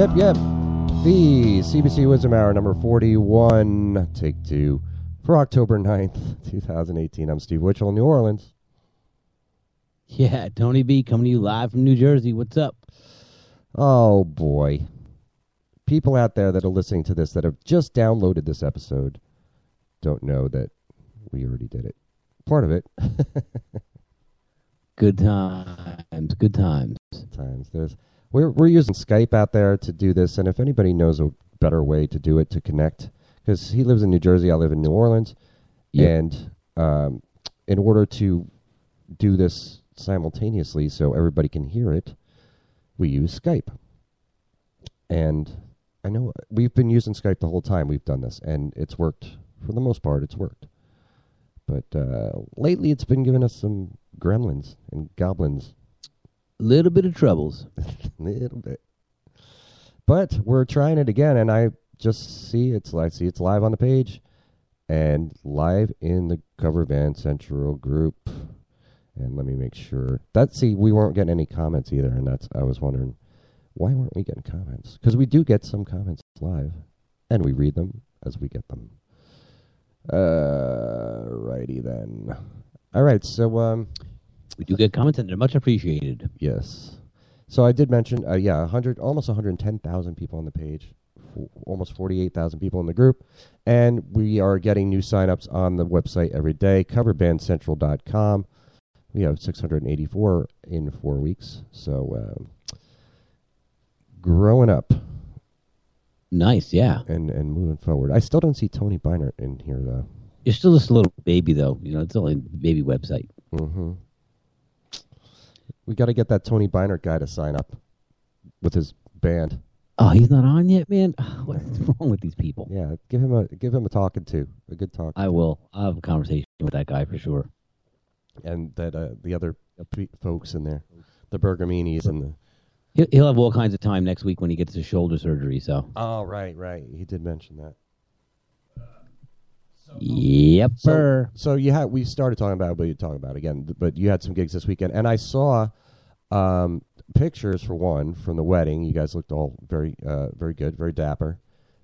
Yep, yep. The CBC Wizdumb Hour number 41, take two, for October 9th, 2018. I'm Steve Witchell in New Orleans. Yeah, Tony B coming to you live from New Jersey. What's up? Oh, boy. People out there that are listening to this that have just downloaded this episode don't know that we already did it. Part of it. Good times, good times. times. There's we're we're using Skype out there to do this, and if anybody knows a better way to do it to connect, because he lives in New Jersey, I live in New Orleans, Yep. and um, in order to do this simultaneously, so everybody can hear it, we use Skype. And I know we've been using Skype the whole time we've done this, and it's worked for the most part. It's worked, but uh, lately it's been giving us some gremlins and goblins Little bit of troubles. little bit. But we're trying it again, and I just see it's I see it's live on the page, and live in the Cover Band Central group. And let me make sure that see we weren't getting any comments either, and that's I was wondering why weren't we getting comments? Because we do get some comments live, and we read them as we get them. Uh, righty then. All right, so um. We do get comments and they're much appreciated. Yes. So I did mention, uh, yeah, 100, almost 110,000 people on the page, f- almost 48,000 people in the group, and we are getting new signups on the website every day, coverbandcentral.com. We have 684 in four weeks, so um, growing up Nice, yeah. and, and moving forward. I still don't see Tony Beinert in here, though. You're still just a little baby though. You know, it's only a baby website. hmm We got to get that Tony Beinert guy to sign up with his band. Oh, he's not on yet, man. What's wrong with these people? Yeah, give him a give him a talking to, a good talk. I will. I'll have a conversation with that guy for sure. and that uh, the other folks in there, the Bergaminis and the. He'll, he'll have all kinds of time next week when he gets his shoulder surgery. So, Oh right, right. He did mention that. yep, So, sir. so you had we started talking about, but you talk about it again. But you had some gigs this weekend, and I saw um, pictures for one from the wedding. You guys looked all very, uh, very good, very dapper.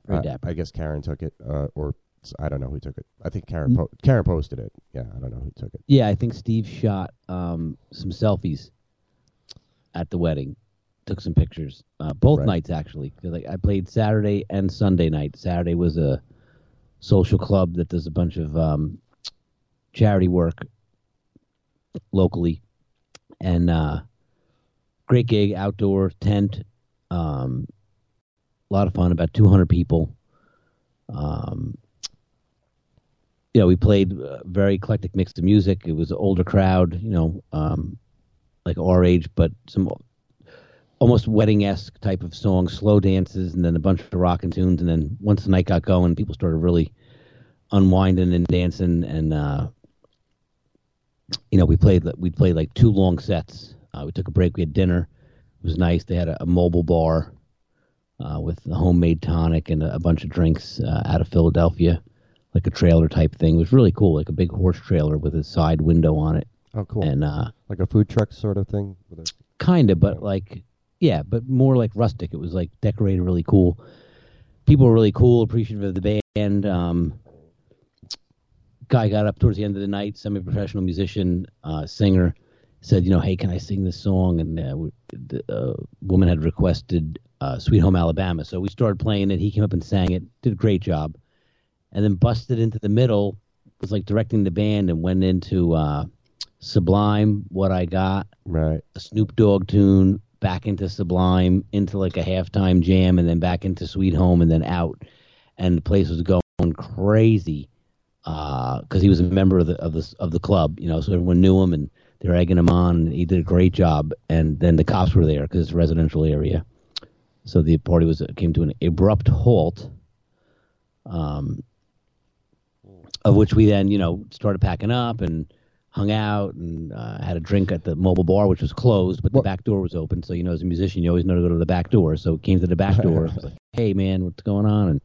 Very Uh, dapper. I guess Karen took it, uh, or I don't know who took it. I think Karen po- Karen posted it. Yeah, I don't know who took it. Yeah, I think Steve shot um, some selfies at the wedding. Took some pictures, uh, both Right. nights actually. like I played Saturday and Sunday night. Saturday was a social club that does a bunch of um, charity work locally, and uh, great gig, outdoor tent, um, a lot of fun. About 200 people. Um, you know, we played a very eclectic mix of music. It was an older crowd, you know, um, like our age, but some almost wedding esque type of songs, slow dances, and then a bunch of rockin' tunes. And then once the night got going, people started really unwinding and dancing. And uh, you know, we played we played like two long sets. Uh, we took a break. We had dinner. It was nice. They had a, a mobile bar uh, with a homemade tonic and a, a bunch of drinks uh, out of Philadelphia like a trailer type thing. It was really cool, like a big horse trailer with a side window on it, Oh, cool. and uh, like a food truck sort of thing. With a, kind of, but like, yeah, but more like rustic. It was like decorated really cool. People were really cool, appreciative of the band. Um, guy got up towards the end of the night, semi-professional musician, uh, singer, said, you know, hey, can I sing this song? And uh, the uh, woman had requested uh, "Sweet Home Alabama," so we started playing it. He came up and sang it, did a great job, and then busted into the middle, was like directing the band, and went into uh, Sublime, "What I Got," right. a Snoop Dogg tune, back into Sublime, into like a halftime jam, and then back into Sweet Home, and then out. And the place was going crazy because he was a member of the of the of the club, you know. So everyone knew him, and egging him on. He did a great job. And then the cops were there because it's a residential area. So the party was came to an abrupt halt. Um, of which we then, you know, started packing up and hung out and uh, had a drink at the mobile bar, which was closed, but the back door was open. So, you know, as a musician, you always know to go to the back door. So came to the back door. like, hey, man, what's going on? And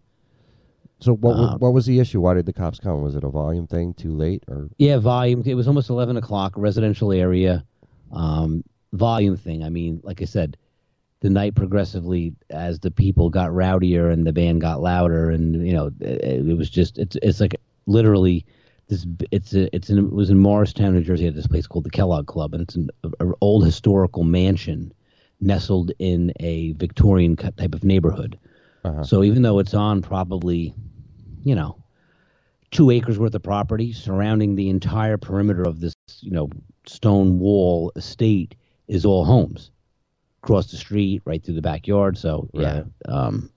So what Um, what was the issue? Why did the cops come? Was it a volume thing? Too late or yeah, volume. It was almost 11 o'clock, residential area. Um, volume thing. I mean, like I said, the night progressively, as the people got rowdier and the band got louder, and you know, it, it was just it's it's like literally this. It's a, it's in, it was in Morristown, New Jersey, at this place called the Kellogg Club, and it's an a, a old historical mansion nestled in a Victorian type of neighborhood. Uh-huh. So even though it's on probably, you know, two acres worth of property surrounding the entire perimeter of this, you know, stone wall estate is all homes. Across the street, right through the backyard. So yeah, um,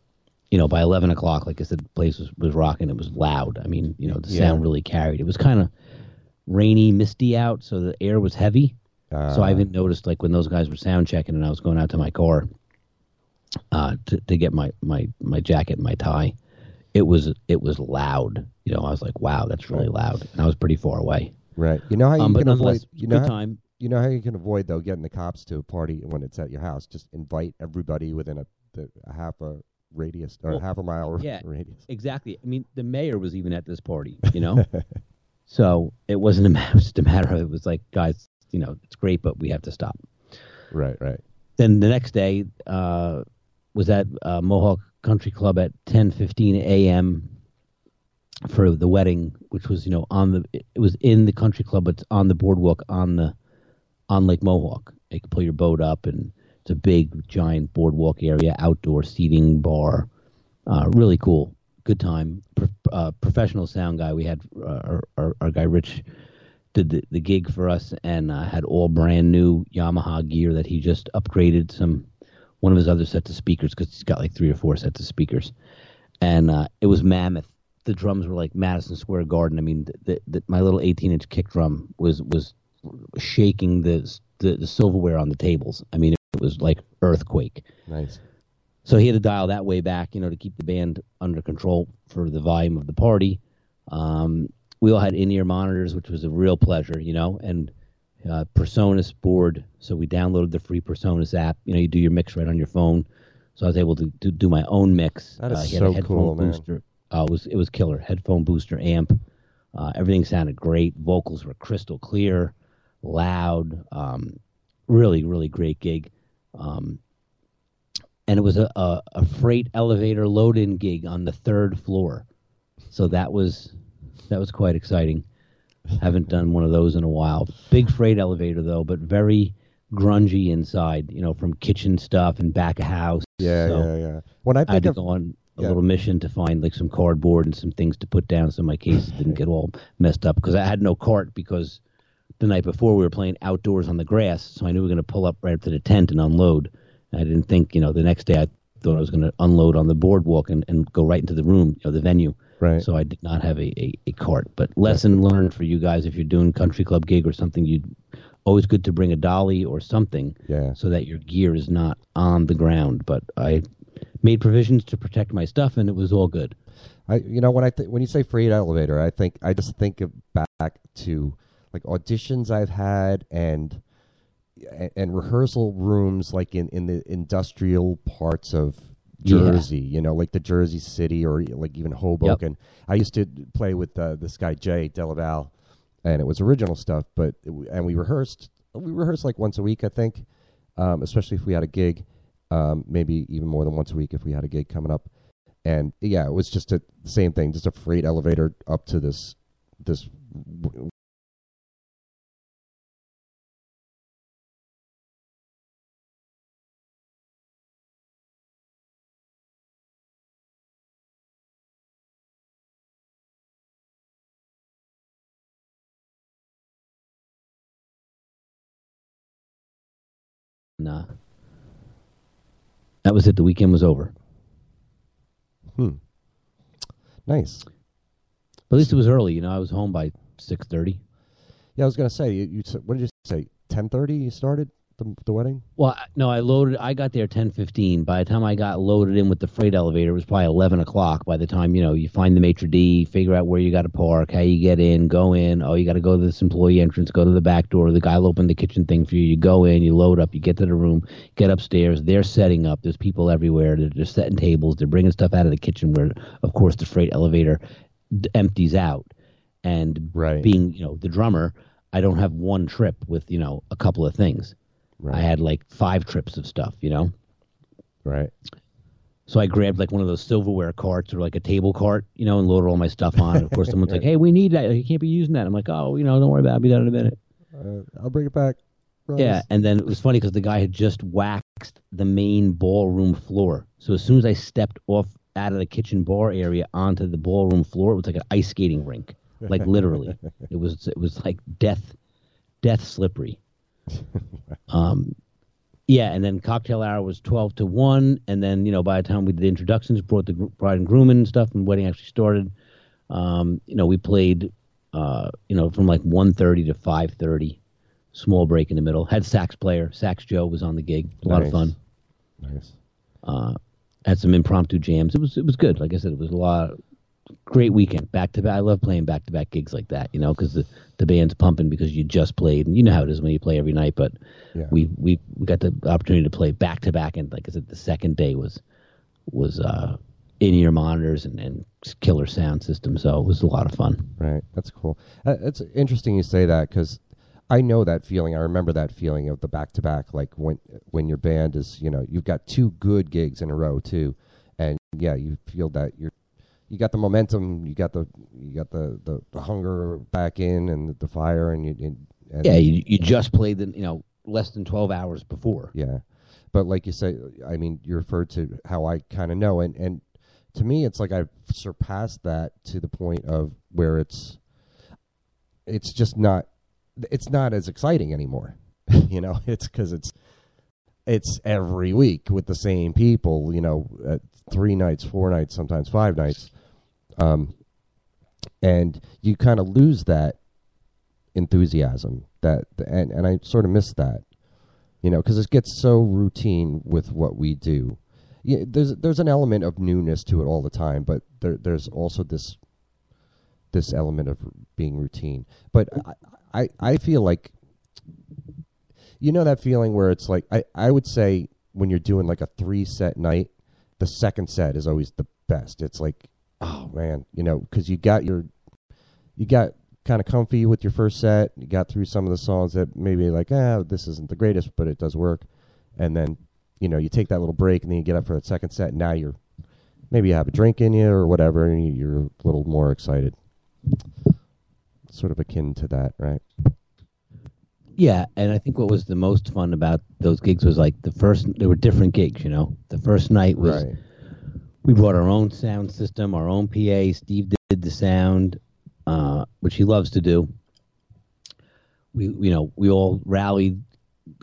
you know, by eleven o'clock, like I said, the place was, was rocking. It was loud. I mean, you know, the Yeah. sound really carried. It was kind of rainy, misty out, so the air was heavy. so I Uh, even noticed, like when those guys were sound checking, and I was going out to my car uh, to to get my my my jacket and my tie. It was it was loud. You know, I was like, wow, that's really loud, and I was pretty far away. right. You know how you Um, can avoid. You know good how, time. you know how you can avoid though getting the cops to a party when it's at your house. Just invite everybody within a, the, a half a radius or Well, half a mile yeah. radius. Exactly. I mean, the mayor was even at this party. You know, so it wasn't a matter. It was just a matter of it was like, guys, you know, it's great, but we have to stop. Right. Right. Then the next day uh, was at uh, Mohawk Country Club at 10:15 a.m. for the wedding, which was you know on the it was in the country club, but it's on the boardwalk on the on Lake Mohawk. You can pull your boat up, and it's a big giant boardwalk area, outdoor seating bar, uh, really cool, good time. Pro- uh, professional sound guy, we had uh, our, our our guy Rich did the, the gig for us and uh, had all brand new Yamaha gear that he just upgraded some one of his other sets of speakers because he's got like three or four sets of speakers, and uh, it was mammoth. The drums were like Madison Square Garden. I mean, the, the, my little 18 inch kick drum was was shaking the, the the silverware on the tables. I mean, it was like earthquake. Nice. So he had to dial that way back, you know, to keep the band under control for the volume of the party. Um, we all had in-ear monitors, which was a real pleasure, you know, and uh, Personas board. So we downloaded the free Personas app. You know, you do your mix right on your phone. So I was able to, to do my own mix. That is uh, he so had a headphone cool, man. booster. Uh, it was it was killer. Headphone booster amp. Uh, everything sounded great. Vocals were crystal clear, loud. Um, really, really great gig. Um, and it was a, a, a freight elevator load in gig on the third floor. So that was that was quite exciting. Haven't done one of those in a while. Big freight elevator though, but very grungy inside. You know, from kitchen stuff and back of house. Yeah, So yeah, yeah. When I I had to of go on a yeah. little mission to find like some cardboard and some things to put down so my cases didn't get all messed up because I had no cart because the night before we were playing outdoors on the grass, so I knew we were going to pull up right up to the tent and unload. I didn't think, you know, the next day I thought I was going to unload on the boardwalk and, and go right into the room, you know, the venue. Right. So I did not have a, a, a cart. But lesson learned for you guys if you're doing country club gig or something, you always good to bring a dolly or something Yeah. so that your gear is not on the ground. But I made provisions to protect my stuff and it was all good. I you know when I th- when you say freight elevator, I think I just think of back to like auditions I've had and and, and rehearsal rooms like in in the industrial parts of Yeah. Jersey, you know, like the Jersey City or like even Hoboken. I used to play with uh, this guy Jay Delaval, and it was original stuff. But w- and we rehearsed. We rehearsed like once a week, I think, um, especially if we had a gig. Um, maybe even more than once a week if we had a gig coming up. And yeah, it was just a the same thing, just a freight elevator up to this this w- that was it. The weekend was over. hmm. Nice. But at least it was early. You know, I was home by six thirty. Yeah, I was gonna say you, you said- what did you say? Ten thirty you started the the wedding? Well, no, I loaded. I got there ten fifteen. By the time I got loaded in with the freight elevator, it was probably eleven o'clock. By the time you know you find the maitre d, figure out where you got to park, how you get in, go in. Oh, you got to go to this employee entrance, go to the back door. The guy will open the kitchen thing for you. You go in, you load up, you get to the room, get upstairs. They're setting up. There's people everywhere. They're just setting tables. They're bringing stuff out of the kitchen, where of course the freight elevator d- empties out. And Right. being you know the drummer, I don't have one trip with you know a couple of things. Right. I had like five trips of stuff, you know. Right. So I grabbed like one of those silverware carts or like a table cart, you know, and loaded all my stuff on. And of course, someone's like, "Hey, we need that. You can't be using that." I'm like, "Oh, you know, don't worry about it. I'll be done in a minute." Uh, I'll bring it back. Promise. Yeah, and then it was funny because the guy had just waxed the main ballroom floor. So as soon as I stepped off out of the kitchen bar area onto the ballroom floor, it was like an ice skating rink, like literally. it was it was like death, death slippery. Um, yeah, and then cocktail hour was twelve to one, and then you know by the time we did introductions, brought the bride and groom in and stuff, and wedding actually started. Um, you know, we played, uh, you know, from like one thirty to five thirty. Small break in the middle. Had sax player, sax Joe was on the gig. A lot of fun. Nice. Uh, had some impromptu jams. It was it was good. Like I said, it was a lot. Great weekend, back to back. I love playing back to back gigs like that. You know, because the the band's pumping because you just played, and you know how it is when you play every night. But Yeah. we we we got the opportunity to play back to back, and like I said, the second day was was uh, in ear monitors and, and killer sound system. So it was a lot of fun. Right. That's cool. Uh, it's interesting you say that because I know that feeling. I remember that feeling of the back to back, like when when your band is, you know, you've got two good gigs in a row too, and yeah, you feel that you're you got the momentum, you got the you got the the, the hunger back in and the, the fire, and you and, and Yeah, you you just played the you know less than twelve hours before. Yeah. But like you say, I mean, you referred to how I kind of know, and and to me, it's like I've surpassed that to the point of where it's it's just not it's not as exciting anymore. you know, it's because it's it's every week with the same people. You know, at three nights, four nights, sometimes five nights, um, and you kind of lose that enthusiasm. That and and I sort of miss that you know, because it gets so routine with what we do. Yeah, there's there's an element of newness to it all the time, but there there's also this this element of being routine. But I I, I feel like you know that feeling where it's like I, I would say when you're doing like a three set night, the second set is always the best. It's like oh man, you know, because you got your you got kind of comfy with your first set. You got through some of the songs that maybe like, ah, this isn't the greatest, but it does work. and then you know you take that little break, and then you get up for that second set. And now you're maybe you have a drink in you or whatever, and you- you're a little more excited. Sort of akin to that, right? Yeah, and I think what was the most fun about those gigs was like the first. There were different gigs, you know. The first night was Right. we brought our own sound system, our own PA. Steve did the sound, uh, which he loves to do. We, you know, we all rallied,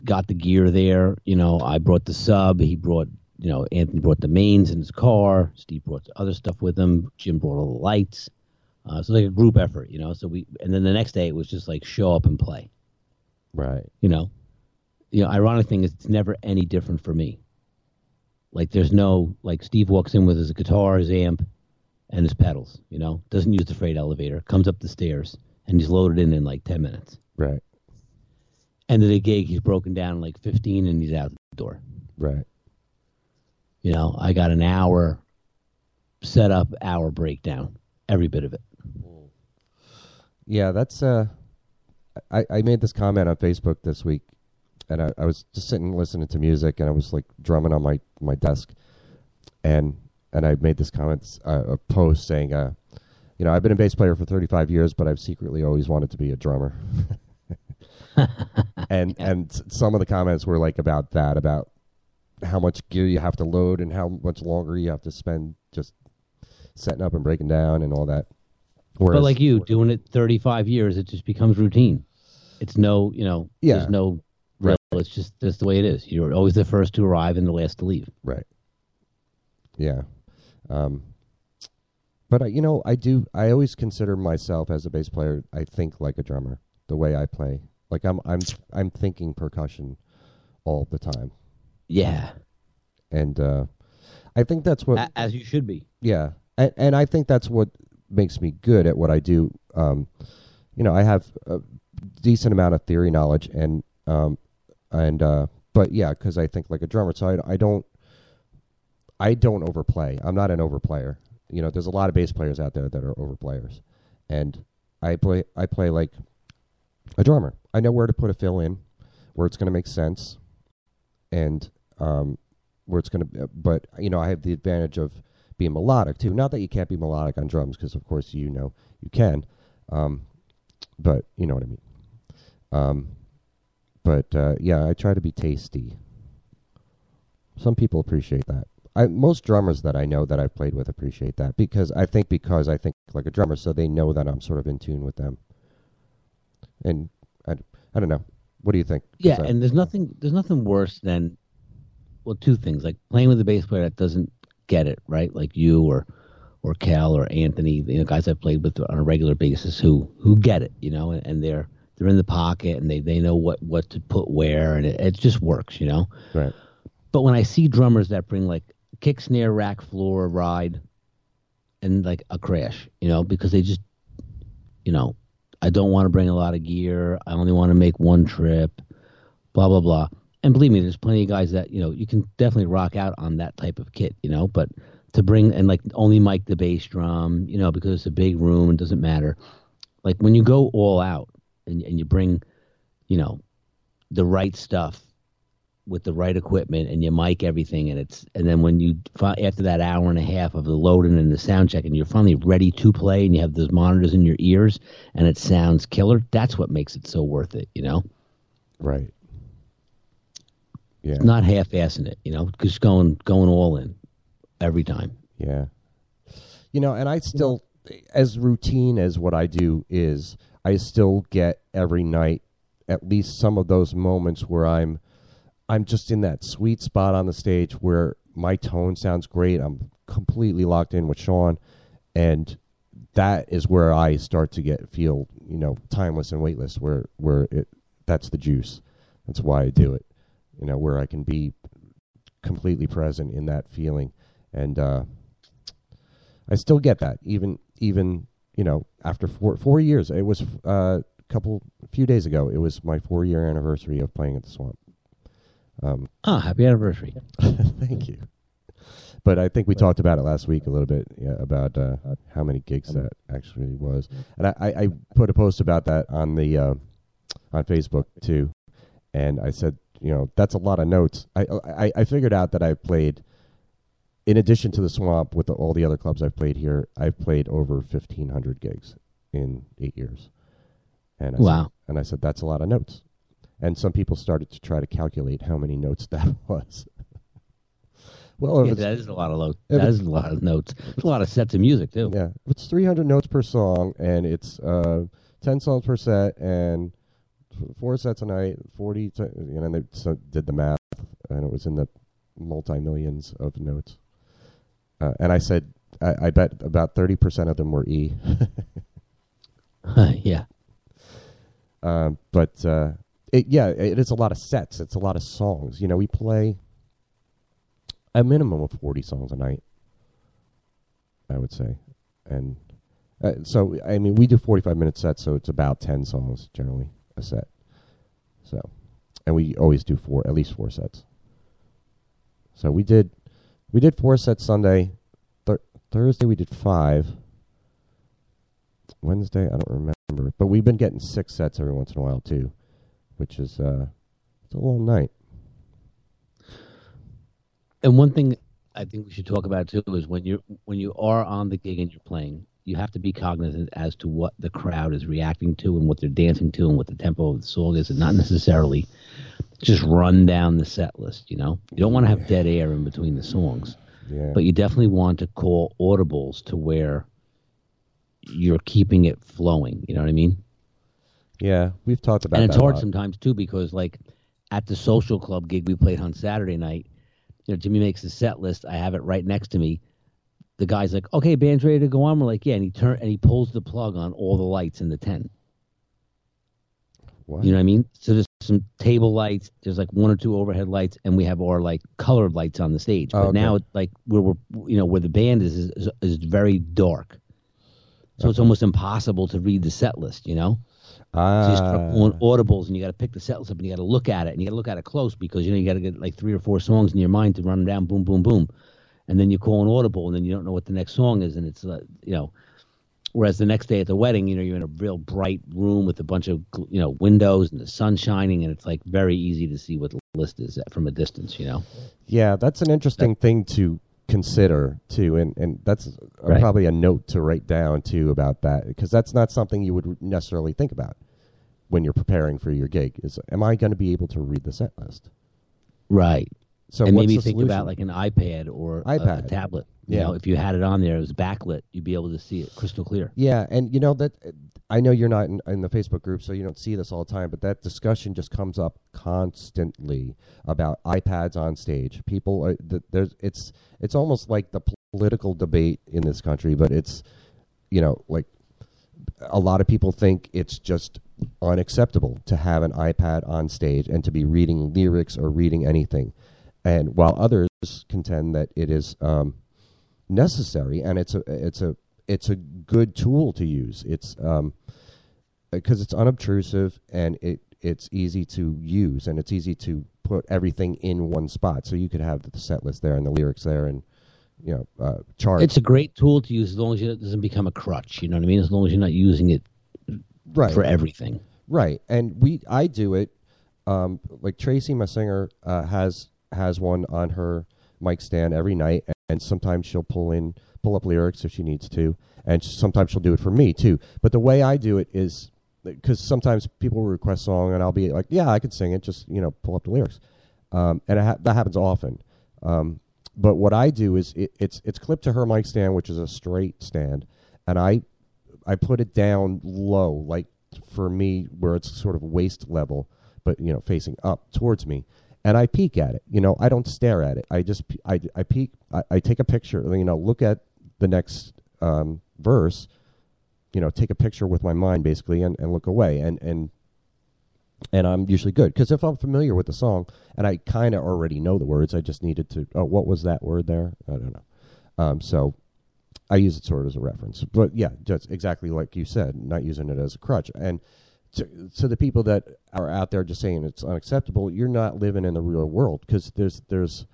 got the gear there. You know, I brought the sub. He brought, you know, Anthony brought the mains in his car. Steve brought other stuff with him. Jim brought all the lights. Uh, so like a group effort, you know. So we, and then the next day it was just like show up and play Right. you know you know ironic thing is it's never any different for me like there's no like steve walks in with his guitar his amp and his pedals you know doesn't use the freight elevator comes up the stairs and he's loaded in in like 10 minutes Right. end of the gig he's broken down like 15 and he's out the door Right. you know i got an hour setup hour breakdown every bit of it Yeah, that's uh I, I made this comment on Facebook this week and I, I was just sitting listening to music and I was like drumming on my, my desk and and I made this comment uh, a post saying uh you know, I've been a bass player for 35 years, but I've secretly always wanted to be a drummer. and and some of the comments were like about that, about how much gear you have to load and how much longer you have to spend just setting up and breaking down and all that. Whereas, but like you doing it 35 years it just becomes routine it's no you know Yeah. there's no real it's just that's the way it is you're always the first to arrive and the last to leave Right. Yeah. Um, but I, you know, I do. I always consider myself as a bass player. I think like a drummer. The way I play, like I'm, I'm, I'm thinking percussion all the time, yeah and uh, I think that's what. As you should be Yeah, and, and I think that's what makes me good at what I do. Um, you know, I have a decent amount of theory knowledge, and um, and uh, but yeah, because I think like a drummer, so I, I don't I don't overplay. I'm not an overplayer. You know, there's a lot of bass players out there that are overplayers, and I play I play like a drummer. I know where to put a fill in, where it's going to make sense, and um, where it's going to. But you know, I have the advantage of being melodic too. Not that you can't be melodic on drums, because of course you know you can, um, but you know what I mean. Um, but uh, yeah, I try to be tasty. Some people appreciate that. I, most drummers that I know that I've played with appreciate that because I think because I think like a drummer, so they know that I'm sort of in tune with them. And I, I don't know. What do you think? yeah I- and there's nothing there's nothing worse than well two things like playing with a bass player that doesn't get it right like you or or cal or anthony you know guys i've played with on a regular basis who who get it you know and, and they're they're in the pocket and they they know what what to put where and it, it just works you know right. But when I see drummers that bring like kick, snare, rack, floor, ride, and like a crash, you know, because they just, you know, I don't want to bring a lot of gear. I only want to make one trip, blah, blah, blah. And believe me, there's plenty of guys that, you know, you can definitely rock out on that type of kit, you know, but to bring and like only mic the bass drum, you know, because it's a big room and doesn't matter. Like when you go all out and, and you bring, you know, the right stuff with the right equipment and you mic everything and it's and then when you after that hour and a half of the loading and the sound check and you're finally ready to play and you have those monitors in your ears and it sounds killer that's what makes it so worth it you know Right. Yeah. not half-assing it you know just going going all in every time Yeah. You know, and I still, as routine as what I do is, I still get every night at least some of those moments where I'm, I'm just in that sweet spot on the stage where my tone sounds great. I'm completely locked in with Sean, and that is where I start to get feel you know timeless and weightless. Where where it that's the juice. That's why I do it. You know, where I can be completely present in that feeling, and uh, I still get that even even you know after four four years. It was uh, a couple a few days ago. It was my four year anniversary of playing at the Swamp. Um, oh happy anniversary thank you. But I think we talked about it last week a little bit yeah, about uh, how many gigs that actually was, and I, I, I put a post about that on the uh, on Facebook too, and I said, you know that's a lot of notes. I I, I figured out that I've played, in addition to the Swamp, with the, all the other clubs I've played here, I've played over fifteen hundred gigs in eight years. And I Wow. Said, and I said that's a lot of notes. And some people started to try to calculate how many notes that was. well, Yeah, that is a lot of notes. if That is a lot of notes. It's a lot of sets of music too. Yeah, it's 300 notes per song, and it's uh, 10 songs per set, and four sets a night, 40. T- you know, and they so did the math, and it was in the multi millions of notes. Uh, and I said, I, I bet about 30% of them were E. yeah. Um, but uh, it, yeah, it is a lot of sets. It's a lot of songs. You know, we play a minimum of forty songs a night. I would say, and uh, so I mean, we do forty-five minute sets, so it's about ten songs generally a set. So, and we always do four, at least four sets. So we did, we did four sets Sunday. Thur- Thursday we did five. Wednesday I don't remember, but we've been getting six sets every once in a while too, which is uh, it's a long night. And one thing I think we should talk about too is when you when you are on the gig and you're playing, you have to be cognizant as to what the crowd is reacting to and what they're dancing to and what the tempo of the song is, and not necessarily just run down the set list. You know, you don't want to have dead air in between the songs, Yeah, but you definitely want to call audibles to where you're keeping it flowing. You know what I mean? yeah, we've talked about and it's hard sometimes too because like at the social club gig we played on Saturday night, you know, Jimmy makes the set list. I have it right next to me. The guy's like, "Okay, band's ready to go on." We're like, "Yeah," and he turn and he pulls the plug on all the lights in the tent. What? You know what I mean? So there's some table lights. There's like one or two overhead lights, and we have our like colored lights on the stage. Oh, But okay. now, it's like where we're, you know, where the band is is, is very dark. So it's almost impossible to read the set list. You know. So you start Ah, pulling audibles, and you got to pick the set list up, and you got to look at it, and you got to look at it close because you know you got to get like three or four songs in your mind to run them down, boom, boom, boom, and then you call an audible, and then you don't know what the next song is, and it's uh, you know. Whereas the next day at the wedding, you know, you're in a real bright room with a bunch of you know windows and the sun shining, and it's like very easy to see what the list is at- from a distance. You know. yeah, that's an interesting thing to consider too, and and that's Right. probably a note to write down too about that because that's not something you would necessarily think about when you're preparing for your gig. Is am I going to be able to read the set list? Right. So and maybe think solution? about like an iPad or a- a, iPad. tablet. You Yeah. know, if you had it on there, it was backlit, you'd be able to see it crystal clear. Yeah, and you know that I know you're not in, in the Facebook group, so you don't see this all the time. But that discussion just comes up constantly about iPads on stage. People, are, th- there's it's it's almost like the political debate in this country, but it's you know like a lot of people think it's just unacceptable to have an iPad on stage and to be reading lyrics or reading anything, and while others contend that it is um, necessary and it's a it's a it's a good tool to use. It's um because it's unobtrusive and it it's easy to use and it's easy to put everything in one spot. So you could have the set list there and the lyrics there and you know uh, charts. It's a great tool to use as long as it doesn't become a crutch. You know what I mean? As long as you're not using it right for everything. Right, and we I do it. Um, like Tracy, my singer, uh, has has one on her mic stand every night, and sometimes she'll pull in pull up lyrics if she needs to, and sometimes she'll do it for me too. But the way I do it is because sometimes people request song, and I'll be like, "Yeah, I can sing it. Just you know, pull up the lyrics," um, and ha- that happens often. Um, but what I do is it, it's it's clipped to her mic stand, which is a straight stand, and I I put it down low, like for me, where it's sort of waist level, but you know, facing up towards me, and I peek at it. You know, I don't stare at it. I just I I peek. I, I take a picture. You know, look at the next um, verse. You know, take a picture with my mind basically, and, and look away, and and and I'm usually good because if I'm familiar with the song and I kind of already know the words, I just needed to. Oh, what was that word there? I don't know. Um, so I use it sort of as a reference. But yeah, just exactly like you said, not using it as a crutch. And to, to the people that are out there just saying it's unacceptable, you're not living in the real world because there's there's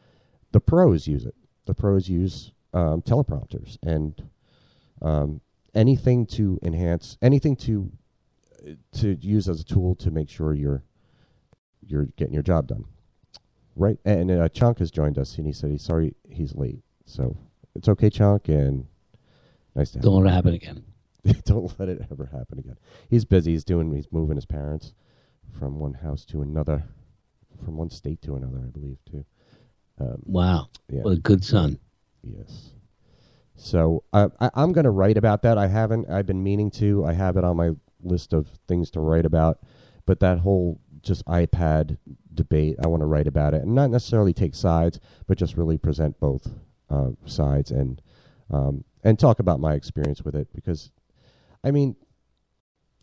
the pros use it. The pros use um, teleprompters and um, anything to enhance anything to to use as a tool to make sure you're you're getting your job done. right, and uh, Chunk has joined us, and he said he's sorry he's late. So it's okay, Chunk, and nice to have Don't you. let it happen again. Don't let it ever happen again. He's busy. He's doing. He's moving his parents from one house to another, from one state to another, I believe, too. Um, Wow. yeah. What a good son. Yes. So uh, I, I'm going to write about that. I haven't. I've been meaning to. I have it on my list of things to write about. But that whole just iPad debate, I want to write about it, and not necessarily take sides, but just really present both uh, sides and um, and talk about my experience with it. Because, I mean,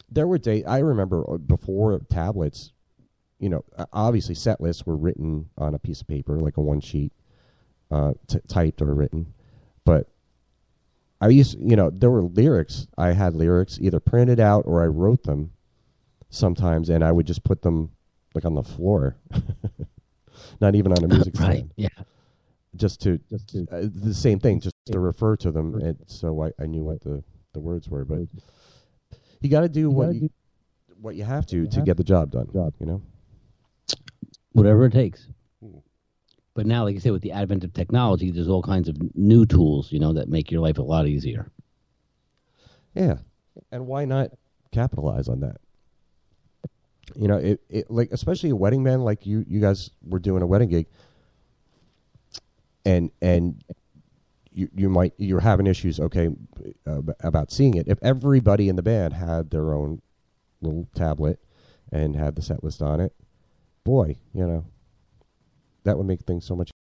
there were days I remember uh, before tablets. You know, obviously set lists were written on a piece of paper, like a one sheet, uh, t- typed or written. But I used, you know, there were lyrics. I had lyrics either printed out or I wrote them sometimes, and I would just put them like on the floor, not even on a music right. stand, Yeah. just to just to uh, the same thing, just to refer to them, and so I, I knew what the the words were. But you got to do what you what you have to to get the job done. Job. You know. Whatever it takes. Hmm. But now, like you say, with the advent of technology, there's all kinds of new tools, you know, that make your life a lot easier. Yeah, and why not capitalize on that? You know, it, it like especially a wedding band like you you guys were doing a wedding gig, and and you you might you're having issues okay uh, about seeing it. If everybody in the band had their own little tablet and had the set list on it, boy, you know, that would make things so much.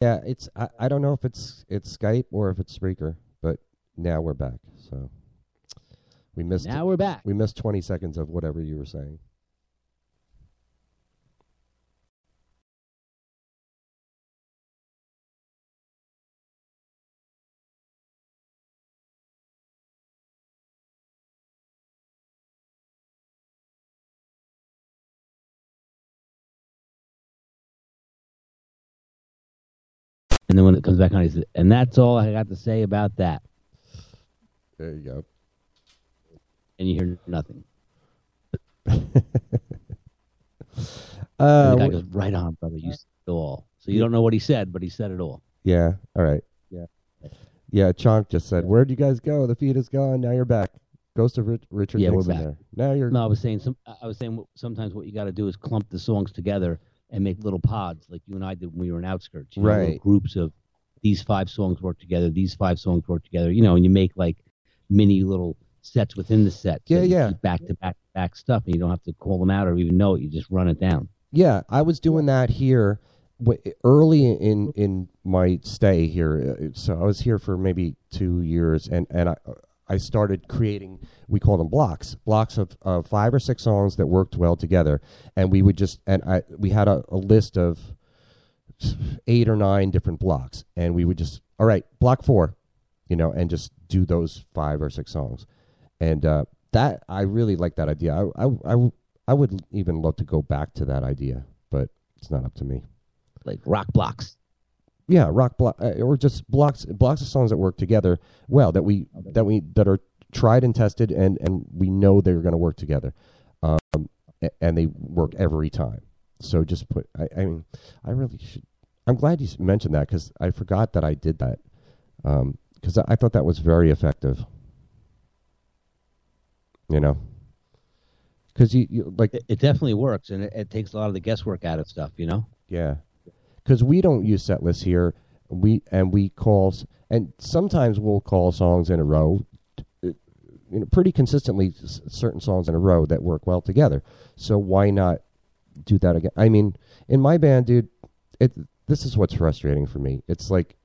Yeah, it's I, I don't know if it's it's Skype or if it's Spreaker, but now we're back. So we missed Now we're back. we missed 20 seconds of whatever you were saying. And then when it comes back on, he says, and that's all I got to say about that. There you go. And you hear nothing. Uh, the guy wh- goes, right on, brother. You said it all. So you don't know what he said, but he said it all. yeah, all right. Yeah. Yeah, Chonk just said, "Where'd you guys go? The feed is gone. Now you're back." Ghost of Rich, Richard Yeah, we're Nixon back. there. Now you're No, I was saying some. I was saying sometimes what you got to do is clump the songs together and make little pods, like you and I did when we were in Outskirts. You know, Right. groups of these five songs work together. These five songs work together. You know, and you make like mini little sets within the set. Yeah, yeah. Back to back to back stuff, and you don't have to call them out or even know it. You just run it down. Yeah, I was doing that here early in in my stay here. Uh, So I was here for maybe two years, and and I I started creating. We call them blocks, blocks of, of five or six songs that worked well together, and we would just and I we had a, a list of eight or nine different blocks, and we would just all right, block four, you know, and just do those five or six songs, and uh, that I really like that idea. I, I I I would even love to go back to that idea, but it's not up to me. Like rock blocks. Yeah, rock block uh, or just blocks blocks of songs that work together well that we that we that are tried and tested and and we know they're going to work together, um, and they work every time. So just put. I, I mean, I really should. I'm glad you mentioned that because I forgot that I did that. Because I, I thought that was very effective. You know. Because you, you like It, it definitely works, and it, it takes a lot of the guesswork out of stuff. You know. Yeah, because we don't use set lists here. We and we call and sometimes we'll call songs in a row, uh, you know, pretty consistently. Certain songs in a row that work well together. So why not do that again? I mean, in my band, dude, it this is what's frustrating for me. It's like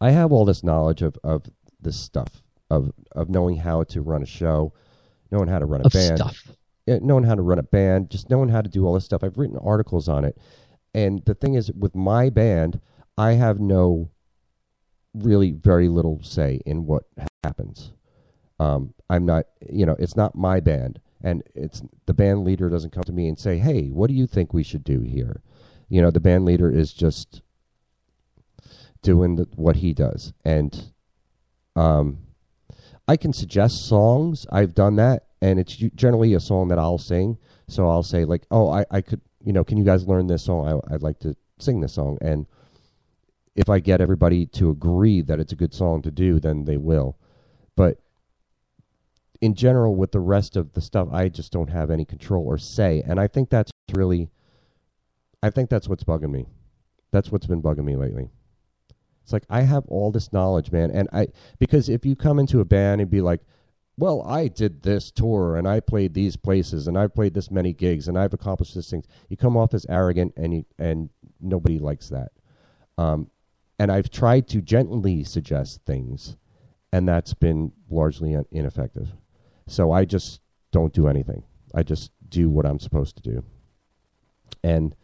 I have all this knowledge of of this stuff of of knowing how to run a show, knowing how to run a Of band, stuff. knowing how to run a band, just knowing how to do all this stuff. I've written articles on it. And the thing is, with my band, I have no really very little say in what happens. Um, I'm not, you know, it's not my band. And it's the band leader doesn't come to me and say, hey, what do you think we should do here? You know, the band leader is just doing the, what he does. And um, I can suggest songs. I've done that, and it's generally a song that I'll sing. So I'll say like, "Oh, I, I could, you know, can you guys learn this song? I, I'd like to sing this song." And if I get everybody to agree that it's a good song to do, then they will. But in general, with the rest of the stuff, I just don't have any control or say, and I think that's really, I think that's what's bugging me. That's what's been bugging me lately. It's like I have all this knowledge, man, and I because if you come into a band and be like, "Well, I did this tour and I played these places and I've played this many gigs and I've accomplished this things," you come off as arrogant and you, and nobody likes that. Um, and I've tried to gently suggest things, and that's been largely in- ineffective. So I just don't do anything. I just do what I'm supposed to do, and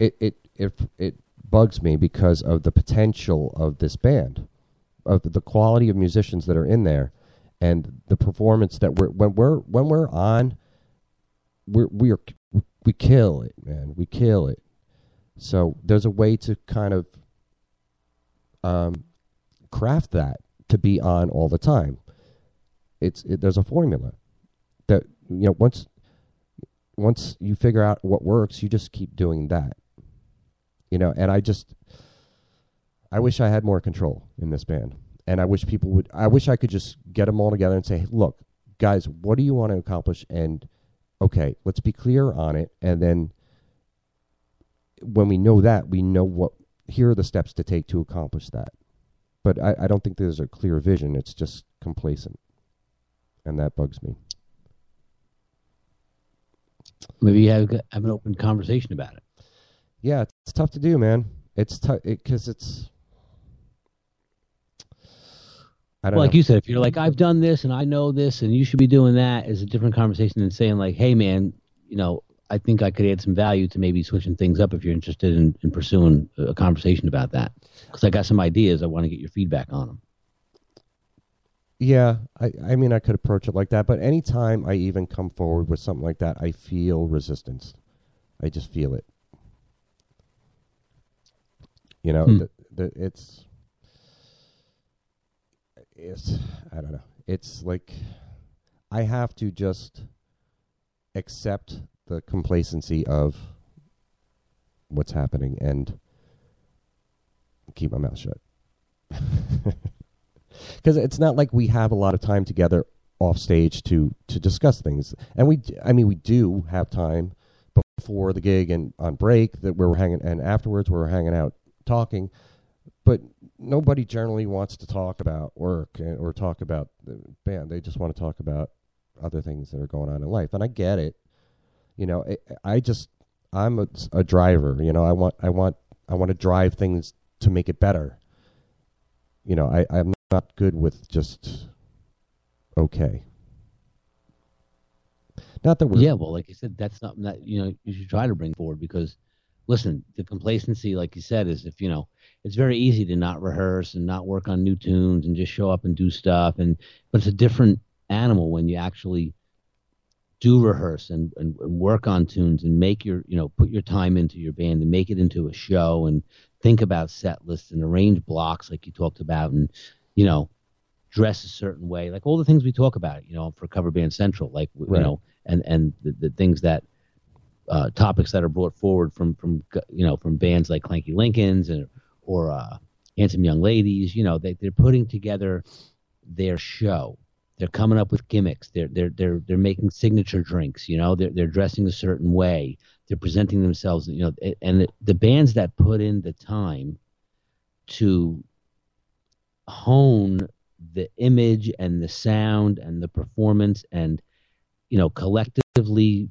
it it it it bugs me because of the potential of this band, of the quality of musicians that are in there, and the performance that we're when we're when we're on, we're we're we kill it, man. We kill it. So there's a way to kind of um, craft that to be on all the time. It's it, there's a formula that you know once once you figure out what works, you just keep doing that. You know, and I just I wish I had more control in this band, and I wish people would. I wish I could just get them all together and say, "Look, guys, what do you want to accomplish?" And okay, let's be clear on it, and then when we know that, we know what here are the steps to take to accomplish that. But I, I don't think there's a clear vision. It's just complacent, and that bugs me. Maybe you have, have an open conversation about it. Yeah, it's, it's tough to do, man. It's tough because it's. I don't Well, like know. you said, if you're like, I've done this and I know this and you should be doing that, is a different conversation than saying like, hey man, you know, I think I could add some value to maybe switching things up if you're interested in, in pursuing a a conversation about that. Because I got some ideas, I want to get your feedback on them. Yeah, I, I mean, I could approach it like that, but anytime I even come forward with something like that, I feel resistance. I just feel it. You know, Hmm. the, the, it's, it's, I don't know. It's like I have to just accept the complacency of what's happening and keep my mouth shut. because it's not like we have a lot of time together off stage to to discuss things and we i mean we do have time before the gig and on break that we're hanging and afterwards we're hanging out talking but nobody generally wants to talk about work or talk about the band. They just want to talk about other things that are going on in life. And i get it. You know i, I just i'm a, a driver you know i want i want i want to drive things to make it better. You know i i'm not good with just okay. Not that we're Yeah, well, like you said, that's something that you know you should try to bring forward because, listen, the complacency, like you said, is if you know it's very easy to not rehearse and not work on new tunes and just show up and do stuff, and but it's a different animal when you actually do rehearse and, and, and work on tunes and make your you know put your time into your band and make it into a show and think about set lists and arrange blocks like you talked about and you know dress a certain way like all the things we talk about you know for cover band central like you know and and the, the things that uh, topics that are brought forward from from you know from bands like Clanky Lincolns and or uh, Handsome Young Ladies. You know they they're putting together their show. They're coming up with gimmicks. They're they're they're they're making signature drinks. You know they're they're dressing a certain way. They're presenting themselves. You know and the, the bands that put in the time to hone the image and the sound and the performance and you know collectively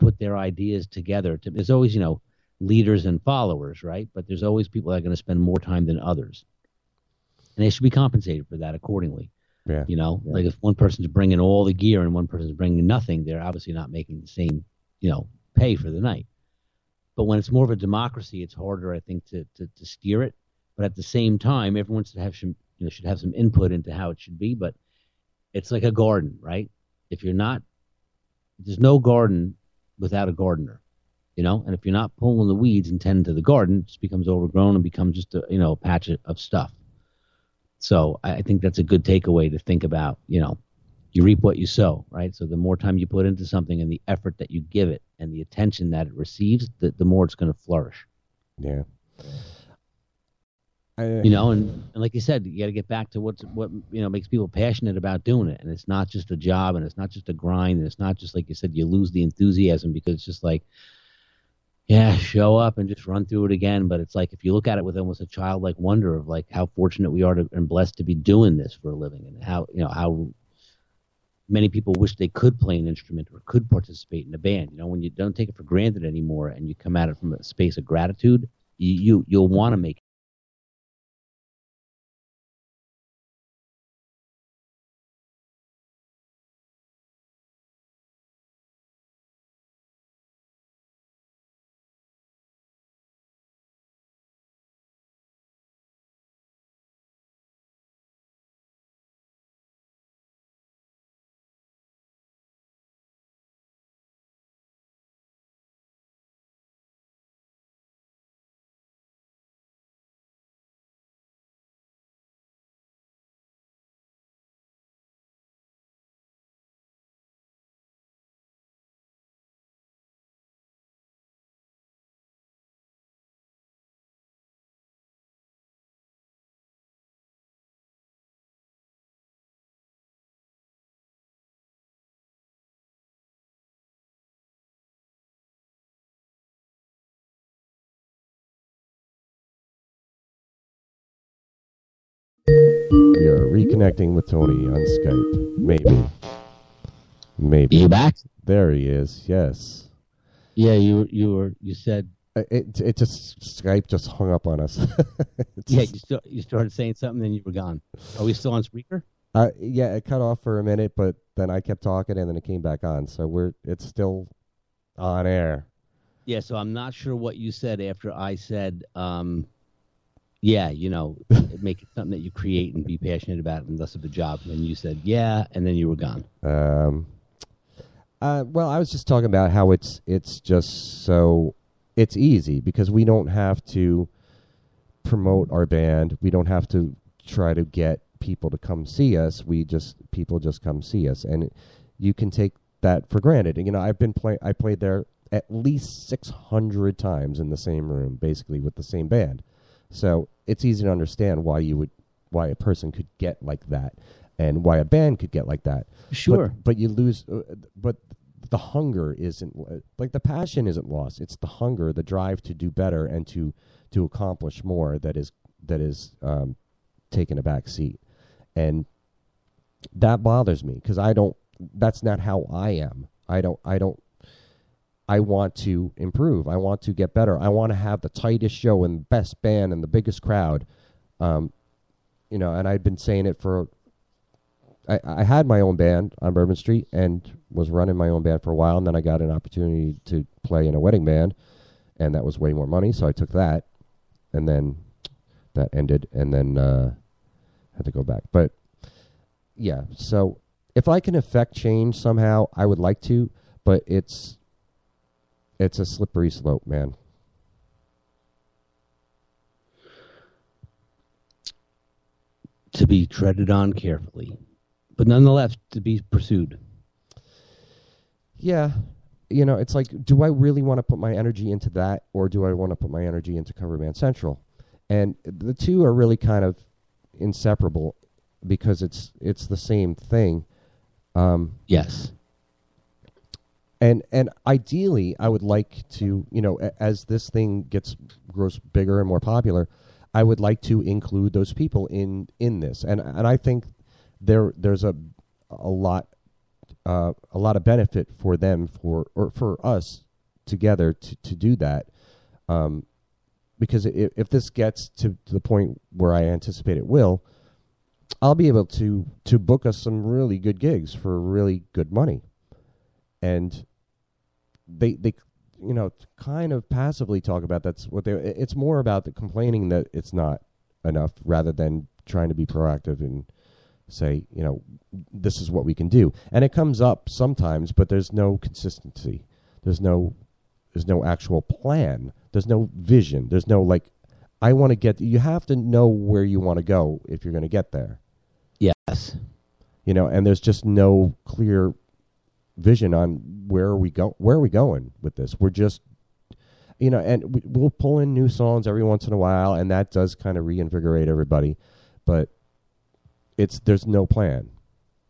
put their ideas together to, there's always you know leaders and followers, right? But there's always people that are going to spend more time than others, and they should be compensated for that accordingly. Yeah. You know, like if one person's bringing all the gear and one person's bringing nothing, they're obviously not making the same, you know, pay for the night. But when it's more of a democracy, it's harder, I think, to to, to steer it. But at the same time, everyone should have some, you know, should have some input into how it should be. But it's like a garden, right? If you're not, there's no garden without a gardener, you know. And if you're not pulling the weeds and tending to the garden, it just becomes overgrown and becomes just a, you know, a patch of stuff. So I think that's a good takeaway to think about. You know, you reap what you sow, right? So the more time you put into something and the effort that you give it and the attention that it receives, the, the more it's going to flourish. Yeah. I, uh, You know, and, and like you said, you got to get back to what's what you know makes people passionate about doing it, and it's not just a job, and it's not just a grind, and it's not just like you said, you lose the enthusiasm because it's just like, yeah, show up and just run through it again. But it's like if you look at it with almost a childlike wonder of like how fortunate we are to, and blessed to be doing this for a living, and how you know how many people wish they could play an instrument or could participate in a band. You know, when you don't take it for granted anymore and you come at it from a space of gratitude, you, you you'll want to make reconnecting with Tony on Skype. Maybe. Maybe. you back. There he is. Yes. Yeah, you you were you said Uh, It it just Skype just hung up on us. Yeah you st- you started saying something then you were gone. Are we still on speaker? uh, yeah, it cut off for a minute, but then I kept talking and then it came back on. So we're it's still on air. Yeah, so I'm not sure what you said after I said um yeah, you know, make it something that you create and be passionate about and less of a job. And you said yeah, and then you were gone. Um, uh, well, I was just talking about how it's it's just so it's easy because we don't have to promote our band. We don't have to try to get people to come see us. We just people just come see us, and you can take that for granted. And, you know, I've been play I played there at least six hundred times in the same room, basically with the same band. So it's easy to understand why you would why a person could get like that, and why a band could get like that. Sure. But, but you lose. Uh, but the hunger isn't like the passion isn't lost. It's the hunger, the drive to do better and to to accomplish more that is that is um, taking a back seat, and that bothers me because I don't. That's not how I am. I don't. I don't. I want to improve. I want to get better. I want to have the tightest show and the best band and the biggest crowd. Um, you know, and I've been saying it for I, I had my own band on Bourbon Street and was running my own band for a while, and then I got an opportunity to play in a wedding band, and that was way more money, so I took that, and then that ended, and then uh, had to go back. But yeah, so if I can affect change somehow, I would like to, but it's it's a slippery slope, man. To be treaded on carefully. But nonetheless to be pursued. Yeah. You know, it's like, do I really want to put my energy into that, or do I want to put my energy into Cover Band Central? And the two are really kind of inseparable because it's it's the same thing. Um, Yes. And and ideally, I would like to, you know, as this thing gets grows bigger and more popular, I would like to include those people in in this. And and I think there there's a a lot uh, a lot of benefit for them for or for us together to to do that. Um, because if, if this gets to, to the point where I anticipate it will, I'll be able to to book us some really good gigs for really good money, and they they you know kind of passively talk about that's what they. It's more about the complaining that it's not enough rather than trying to be proactive and say you know this is what we can do, and it comes up sometimes, but there's no consistency. There's no there's no actual plan. There's no vision. There's no like I want to get. You have to know where you want to go if you're going to get there. Yes. You know, and there's just no clear vision on where are we go. Where are we going with this? We're just, you know, and we, we'll pull in new songs every once in a while, and that does kind of reinvigorate everybody. But it's there's no plan,